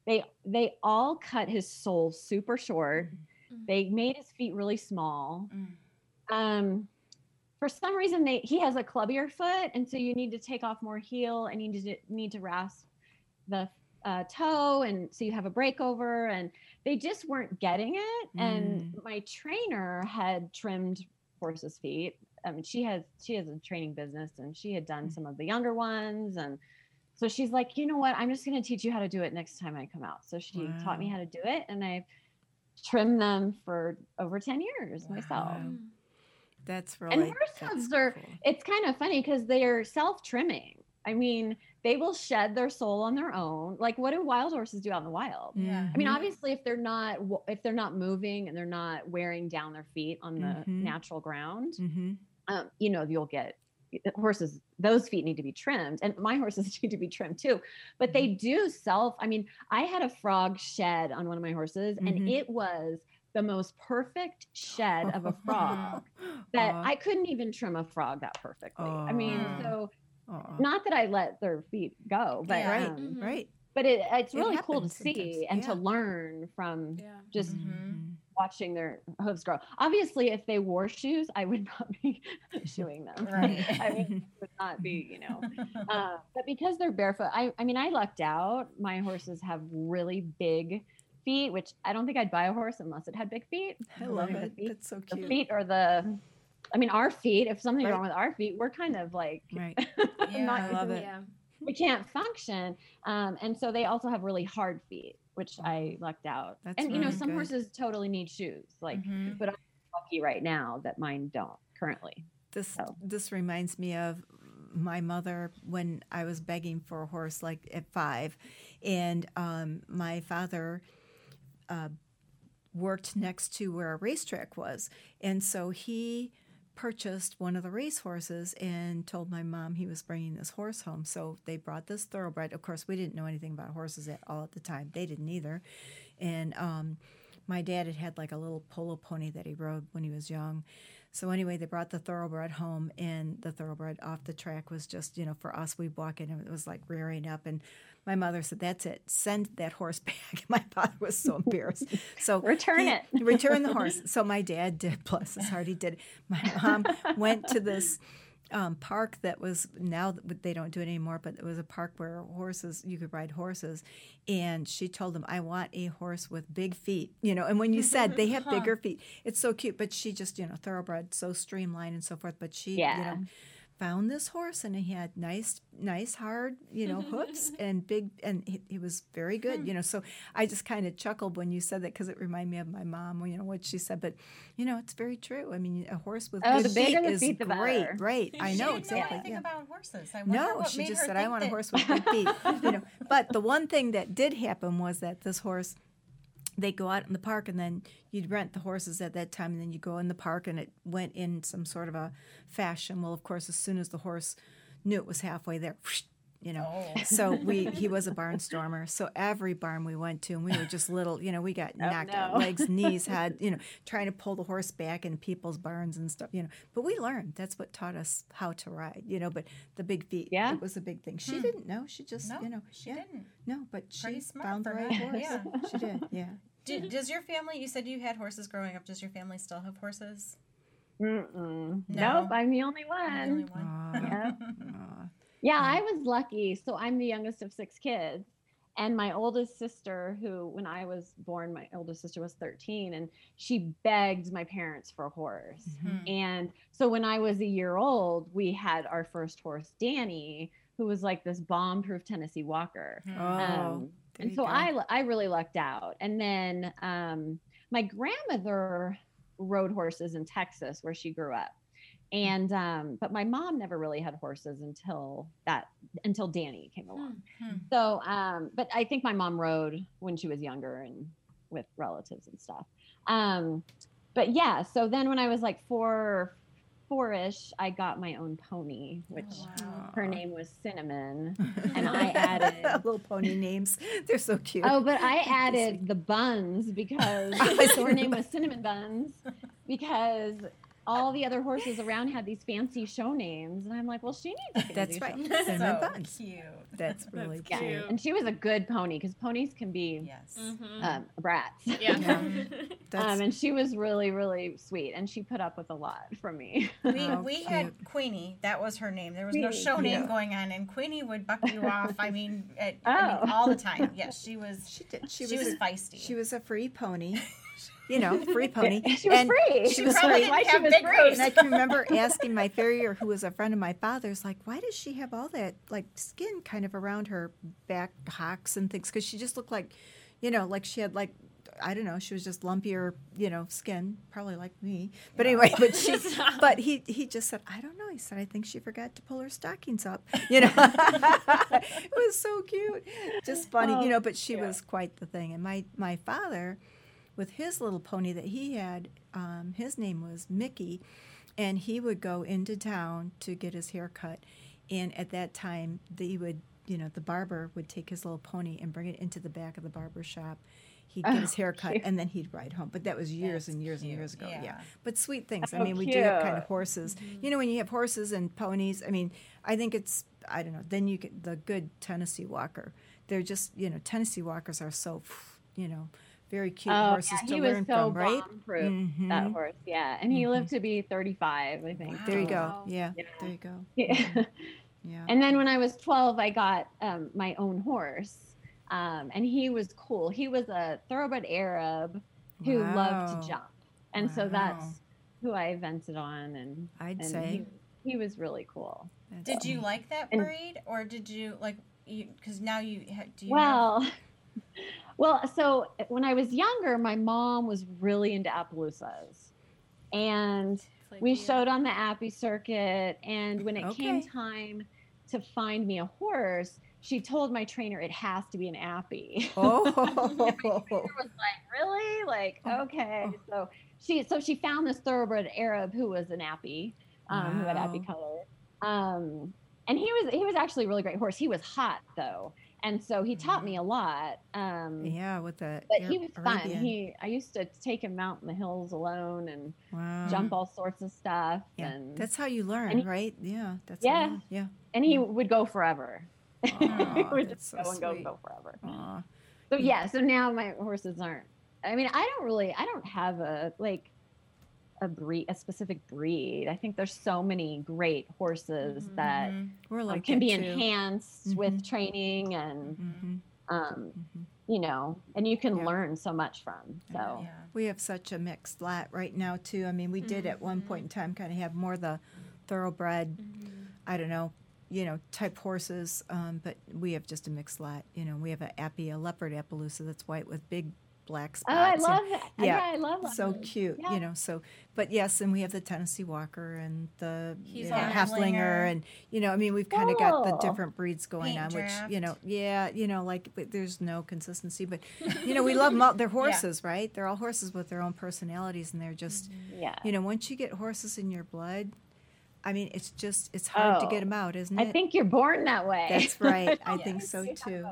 they they all cut his sole super short. Mhm. They made his feet really small. Mm. Um, for some reason, they he has a clubbier foot, and so you need to take off more heel, and you need to need to rasp the uh, toe, and so you have a breakover, and they just weren't getting it. And my trainer had trimmed horses' feet. I mean, she has she has a training business, and she had done Mm. some of the younger ones, and so she's like, you know what? I'm just going to teach you how to do it next time I come out. So she taught me how to do it, and I've trimmed them for over 10 years myself. Wow. Mm. That's really horse that's hooves are- It's kind of funny because they're self trimming. I mean, they will shed their sole on their own. Like, what do wild horses do out in the wild? Yeah. I mean, obviously, if they're not if they're not moving and they're not wearing down their feet on the Mhm. natural ground, Mhm. um, you know, you'll get horses. Those feet need to be trimmed, and my [laughs] horses [laughs] need to be trimmed too. But Mm-hmm. they do self. I mean, I had a frog shed on one of my horses, and Mhm. it was the most perfect shed of a [laughs] frog that Aw. I couldn't even trim a frog that perfectly. I mean, so Aw. not that I let their feet go, but Yeah. right, um, Mhm. right. but it, it's It really cool to sometimes, see and to learn from Yeah. just Mhm. watching their hooves grow. Obviously, if they wore shoes, I would [laughs] not be shoeing them. [laughs] Right. I mean, it would not be, you know. [laughs] Uh, but because they're barefoot, I, I mean, I lucked out. My horses have really big feet, which I don't think I'd buy a horse unless it had big feet. I The love feet- it. That's so The cute. feet or the, I mean, our feet. If something's Right. wrong with our feet, we're kind of like Right. [laughs] Yeah. not I love it. Yeah. we can't function. Um, and so they also have really hard feet, which I lucked out. That's and you know, some good. horses totally need shoes. Like, Mhm. but I'm lucky right now that mine don't currently. This So. this reminds me of my mother when I was begging for a horse, like at five, and um, my father uh, worked next to where a racetrack was, and so he purchased one of the race horses and told my mom he was bringing this horse home. So they brought this thoroughbred. Of course, we didn't know anything about horses at all at the time. They didn't either, and um, my dad had had like a little polo pony that he rode when he was young. So anyway, they brought the thoroughbred home, and the thoroughbred off the track was just, you know, for us, we walk in and it was like rearing up. And my mother said, "That's it, send that horse [laughs] back." My father was so embarrassed. So [laughs] Return he- it. return the horse. So my dad did. [laughs] Bless his heart, he did. My mom went to this um, park that was now they don't do it anymore, but it was a park where horses you could ride horses, and she told him, "I want a horse with big feet." You know, and when you said they have [laughs] bigger feet, it's so cute. But she just you know thoroughbred, so streamlined and so forth. But she you Yeah. know found this horse and he had nice nice hard you know hoofs [laughs] and big and he, he was very good you know hmm. so i just kind of chuckled when you said that because it reminded me of my mom you know what she said but you know it's very true i mean a horse with Oh, good feet is feet, the great right [laughs] i know exactly know anything yeah. about horses. No, she just said, "I want a horse with big feet." you know, but the one thing that did happen was that this horse, they go out in the park, and then you'd rent the horses at that time, and then you go in the park, and it went in some sort of a fashion. Well, of course, as soon as the horse knew it was halfway there, you know. Oh. So we [laughs] he was a barnstormer. So every barn we went to, and we were just little, you know, we got oh, knocked out, no. legs, knees, [laughs] head, you know, trying to pull the horse back in people's barns and stuff, you know. But we learned. That's what taught us how to ride, you know. But the big feet, Yeah. it was a big thing. She hmm. didn't know. She just, No, you know, she yeah. didn't. No, but Pretty she found the right horse. yeah. She did, [laughs] yeah. Do, does your family? You said you had horses growing up. Does your family still have horses? Mm-mm. No. Nope, I'm the only You're the only one. one. Aw, Yeah. aw. Yeah, I was lucky. So I'm the youngest of six kids. And my oldest sister, who, when I was born, my oldest sister was 13, and she begged my parents for a horse. Mhm. And so when I was a year old, we had our first horse, Danny, who was like this bomb proof Tennessee Walker. Mhm. Oh, Um, and so go. I I really lucked out. And then um, my grandmother rode horses in Texas where she grew up. And um, but my mom never really had horses until that until Danny came along. Hmm. So um, but I think my mom rode when she was younger and with relatives and stuff. Um, but yeah, so then when I was like four four-ish, I got my own pony, which Wow. her name was Cinnamon. [laughs] and I added- [laughs] little pony names. They're so cute. Oh, but I [laughs] added the buns because so her name was Cinnamon Buns because all the other horses around had these fancy show names, and I'm like, well, she needs a fancy That's right. name. Cinnamon so buns. cute. That's really That's cute. cute. and she was a good pony because ponies can be Yes. Mhm. um, brats. yeah. [laughs] That's, Um, and she was really, really sweet, and she put up with a lot from me. We, How [laughs] we cute. had Queenie. That was her name. There was no show name yeah. going on, and Queenie would buck you [laughs] off. I mean, at, I mean, Oh. all the time. Yes, she was. she did. She, She, was, was, a, feisty. she was a free pony. You know, free [laughs] pony. she was and free. She was probably free. Why she have was free. And I can remember [laughs] asking my farrier, who was a friend of my father's, like, why does she have all that like skin kind of around her back hocks and things? Because she just looked like, you know, like she had like. I don't know. She was just lumpier, you know, skin, probably like me. But anyway, [laughs] but she, but he, he just said, I don't know. He said, I think she forgot to pull her stockings up. You know, it was so cute, just funny, you Oh, know. But she yeah. was quite the thing. And my my father, with his little pony that he had, um, his name was Mickey, and he would go into town to get his hair cut. And at that time, they would, you know, the barber would take his little pony and bring it into the back of the barber shop. he'd get Oh, his hair cut and then he'd ride home. But that was years That's and years and years ago. Yeah. yeah. But sweet things. I mean, we do have kind of cute. horses. You know, when you have horses and ponies, I mean, I think it's I don't know. Then you get the good Tennessee Walker. They're just you know Tennessee Walkers are so you know very cute Oh, horses yeah, to learn so from, right? bomb-proof, That horse, yeah, and he lived to be 35, I think. There you go. Yeah, Yeah. there you go. Yeah. Yeah. And then when I was 12, I got um, my own horse. Um, and he was cool. He was a thoroughbred Arab who loved to jump. And so that's who I evented on. And, I'd and say. he, he was really cool. That's Did you like that And- breed, or did you like you? Because now you do. You have, [laughs] Well, so when I was younger, my mom was really into Appaloosas. And Like we showed on the Appy circuit. And when it came time to find me a horse, she told my trainer it has to be an Appy. [laughs] Oh, was like, really? Like, Oh, okay. oh. So she so she found this thoroughbred Arab who was an Appy, um, who had Appy color. Um, and he was he was actually a really great horse. He was hot though. And so he taught me a lot. Um yeah, with the but he was fun. Arabian. He I used to take him out in the hills alone and wow. jump all sorts of stuff. Yeah, And that's how you learn, he- right? Yeah, that's Yeah. Yeah. and he would go forever. [laughs] he Aw, would just so go and go, go forever. Aw. So yeah, so now my horses aren't. I mean, I don't really. I don't have a like a breed, a specific breed. I think there's so many great horses Mhm. that um, can be too. enhanced with Mhm. training and Mhm, um, mhm. you know, and you can Yeah. learn so much from. So Yeah. We have such a mixed lot right now too. I mean, we did at one Mm-hmm. point in time kind of have more the thoroughbred, Mhm. I don't know, you know, type horses, um, but we have just a mixed lot. You know, we have a appy, a leopard Appaloosa that's white with big black oh, I spots. and love that. yeah, Yeah, I love it. so leopards. cute, Yeah. you know. So, but yes, and we have the Tennessee Walker and the He's you know, a Haflinger, Haflinger. and you know, I mean, we've kind of got the different breeds going Paint on, which you know, yeah, you know, like but there's no consistency, but you know, we love [laughs] them all. They're horses, right? They're all horses with their own personalities, and they're just, mm-hmm. Yeah. you know, once you get horses in your blood, I mean, it's just it's hard to Oh, get them out, isn't it? I think you're born that way. that's right. [laughs] I Yes. think so too.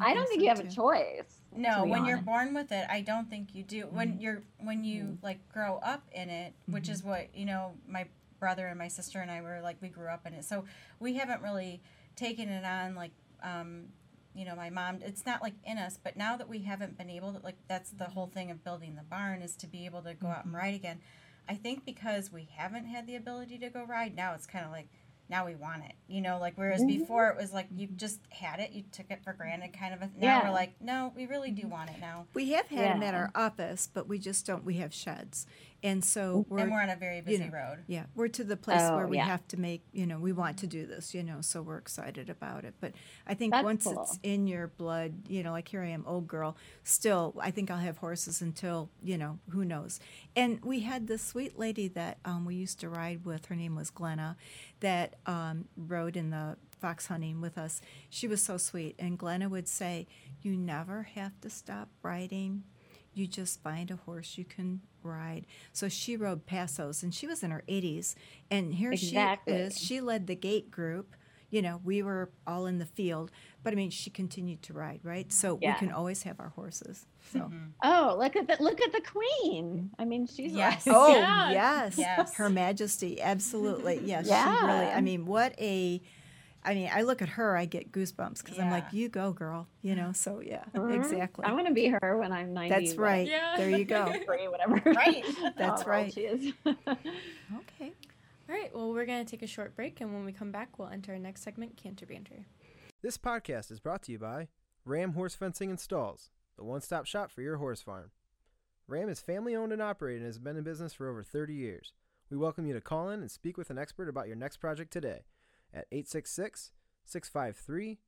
I don't think so you have a choice. No, when you're born with it, I don't think you do. Mm-hmm. When you're when you like grow up in it, which is what you know, my brother and my sister and I were like we grew up in it. So we haven't really taken it on like um you know, my mom it's not like in us, but now that we haven't been able to like that's the whole thing of building the barn is to be able to go out Mm-hmm. and ride again. I think because we haven't had the ability to go ride, now it's kind of like now we want it, you know, like whereas Mm-hmm. before it was like you just had it, you took it for granted, kind of. A, now Yeah. we're like, no, we really do want it now. We have had them at our office, but we just don't. We have sheds, and so we're and we're on a very busy know, road. Yeah, we're to the place Oh, where we yeah. have to make, you know, we want to do this, you know, so we're excited about it. But I think That's once cool. it's in your blood, you know, like here I am, old girl, still, I think I'll have horses until, you know, who knows. And we had this sweet lady that um, we used to ride with, her name was Glenna, that um, rode in the fox hunting with us. She was so sweet. And Glenna would say, You never have to stop riding you just find a horse you can ride. So she rode Pasos and she was in her 80s. And here Exactly. she is. She led the gate group. You know, we were all in the field, but I mean, she continued to ride, right? So Yeah. we can always have our horses. So, mm-hmm. Oh, look at the look at the queen. I mean, she's Yes. right. oh, Yeah. yes. Yes. Her Majesty. Absolutely. Yes. She Yeah. really, I mean, what a. I mean, I look at her, I get goosebumps because I'm like, you go, girl. You know, so yeah, Mhm. exactly. I want to be her when I'm 90. That's right. Yeah. There you go. [laughs] Three, whatever. Right. [laughs] That's How old right. She is. [laughs] Okay. All right, well, we're going to take a short break, and when we come back, we'll enter our next segment, Canter Banter. This podcast is brought to you by Ram Horse Fencing and Stalls, the one stop shop for your horse farm. Ram is family owned and operated and has been in business for over 30 years. We welcome you to call in and speak with an expert about your next project today at 866 653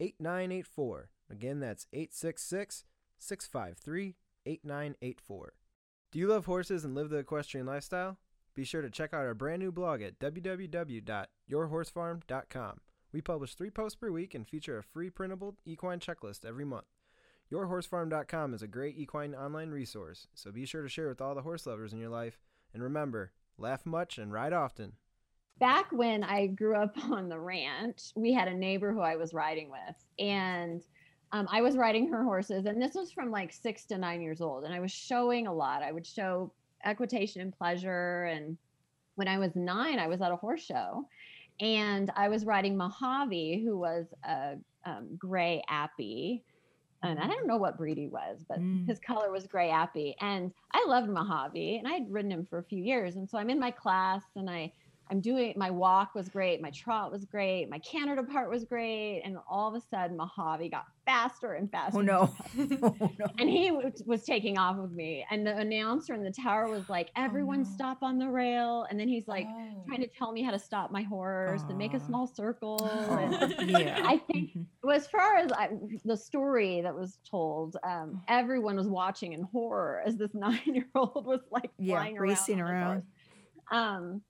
8984. Again, that's 866 653 8984. Do you love horses and live the equestrian lifestyle? Be sure to check out our brand new blog at www.yourhorsefarm.com. We publish three posts per week and feature a free printable equine checklist every month. Yourhorsefarm.com is a great equine online resource, so be sure to share with all the horse lovers in your life. And remember, laugh much and ride often. Back when I grew up [laughs] on the ranch, we had a neighbor who I was riding with, and um, I was riding her horses, and this was from like six to nine years old, and I was showing a lot. I would show equitation and pleasure, and when I was nine, I was at a horse show, and I was riding Mojave, who was a um, gray appy. And I don't know what breed he was, but Mm. his color was gray appy. And I loved Mojave and I had ridden him for a few years. And so I'm in my class and I I'm doing my walk was great, my trot was great, my canter part was great, and all of a sudden Mojave got faster and faster. Oh and no. [laughs] [laughs] oh no. And he w- was taking off with me, and the announcer in the tower was like, "Everyone, no. stop on the rail!" And then he's like Oh. trying to tell me how to stop my horse and make a small circle. Oh, And [laughs] yeah. I think Mhm. well, as far as I, the story that was told, um, everyone was watching in horror as this nine-year-old was like Yeah, flying racing around. around. Um,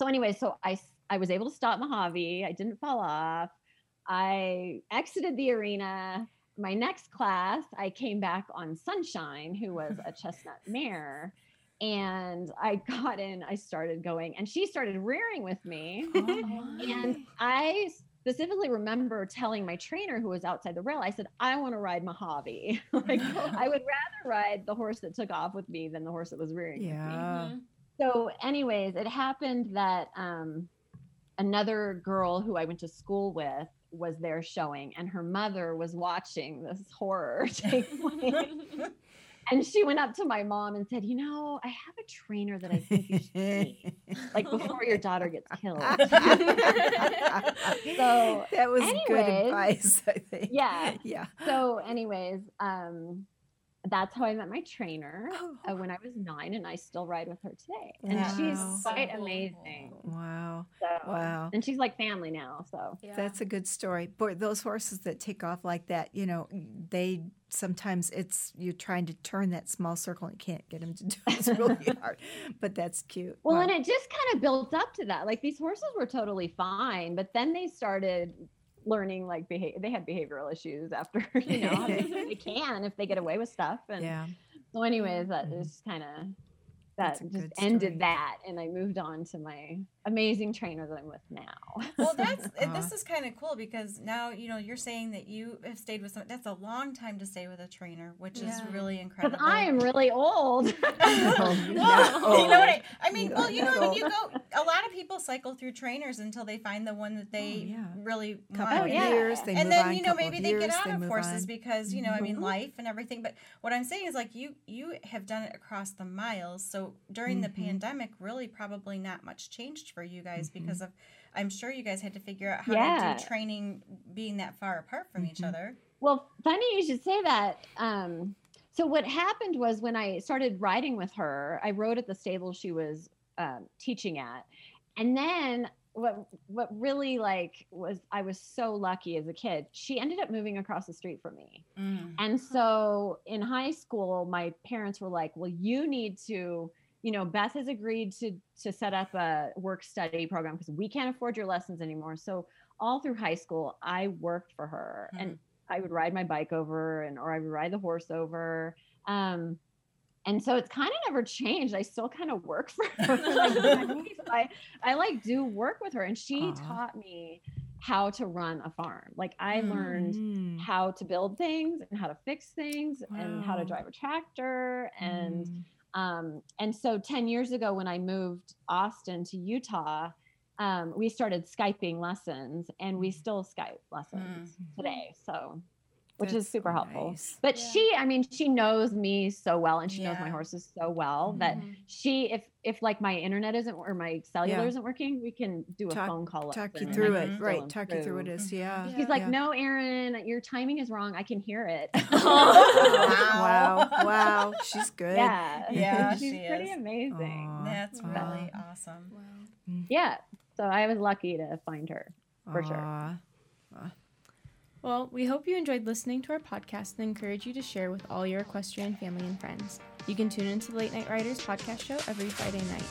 so anyway, so I I was able to stop Mojave. I didn't fall off. I exited the arena. My next class, I came back on Sunshine, who was a [laughs] chestnut mare. And I got in, I started going, and she started rearing with me. Oh, And I specifically remember telling my trainer who was outside the rail, I said, I want to ride Mojave. [laughs] like I would [laughs] rather ride the horse that took off with me than the horse that was rearing with me. Mm-hmm. So, anyways, it happened that um, another girl who I went to school with was there showing, and her mother was watching this horror [laughs] take place. [laughs] and she went up to my mom and said, You know, I have a trainer that I think you should meet, like before your daughter gets killed. [laughs] So, that was good advice, I think. yeah. Yeah. So, anyways, um, that's how I met my trainer Oh. uh, when I was nine, and I still ride with her today. And she's quite amazing. Wow. So, Wow. And she's like family now. So, Yeah. That's a good story. Boy, those horses that take off like that, you know, they sometimes it's you're trying to turn that small circle and can't get them to do it. It's really [laughs] hard. But that's cute. well, Wow. and it just kind of built up to that. Like these horses were totally fine, but then they started learning like behavior. They had behavioral issues after, [laughs] you know, they, [laughs] can if they get away with stuff. And yeah. so, anyways, that Mhm. just kind of that just ended that, and I moved on to my amazing trainer that I'm with now. Well, [laughs] that's Aw. this is kind of cool because now you know you're saying that you have stayed with some. That's a long time to stay with a trainer, which is Yeah. really Because incredible. I am really old. [laughs] [laughs] No, you're well, not you know what I. I mean? You're Well, you know, not when you go, a lot of people cycle through trainers until they find the one that they Oh, yeah. really couple want. of yeah. years, they and then on, you know maybe of they years, get out they of horses on. because you know I mean Mhm. life and everything. But what I'm saying is like you you have done it across the miles. So during the Mhm. pandemic, really probably not much changed for you guys Mhm. because of I'm sure you guys had to figure out how Yeah. to do training being that far apart from each Mhm. other. Well, funny you should say that. Um, so what happened was when I started riding with her, I rode at the stable she was um, teaching at, and then what what really like was I was so lucky as a kid. She ended up moving across the street from me, and so in high school, my parents were like, "Well, you need to." You know, Beth has agreed to to set up a work study program because we can't afford your lessons anymore. So all through high school, I worked for her, and I would ride my bike over and or I would ride the horse over. Um, and so it's kind of never changed. I still kind of work [laughs] for her. like, [laughs] I, I like do work with her and she taught me how to run a farm. Like I learned Mm. how to build things and how to fix things and how to drive a tractor and Mm. Um, and so 10 years ago, when I moved Austin to Utah, um, we started Skyping lessons and we still Skype lessons today. So, which is super helpful. nice. But Yeah. she, I mean, she knows me so well and she knows my horses so well that Mhm. she, if, if like my internet isn't or my cellular Yeah. isn't working, we can do a Talk- phone call. Talk you through it, right? Talk through. you through it improve. yeah. Yeah. She's like, yeah. no, Erin, your timing is wrong. I can hear it. [laughs] [laughs] wow, wow, she's good. Yeah. Yeah, [laughs] She's she pretty is. amazing. Aw, That's wow. really awesome. Wow. Yeah. So I was lucky to find her. for sure. Well, we hope you enjoyed listening to our podcast and encourage you to share with all your equestrian family and friends. You can tune into the Late Night Riders podcast show every Friday night.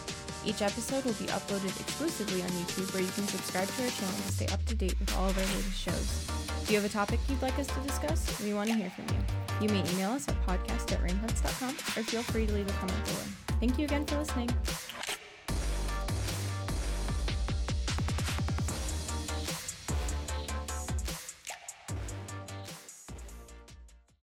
Each episode will be uploaded exclusively on YouTube where you can subscribe to our channel to stay up to date with all of our latest shows. Do you have a topic you'd like us to discuss? We want to hear from you. You may email us at podcast at ramfence.com or feel free to leave a comment below. Thank you again for listening.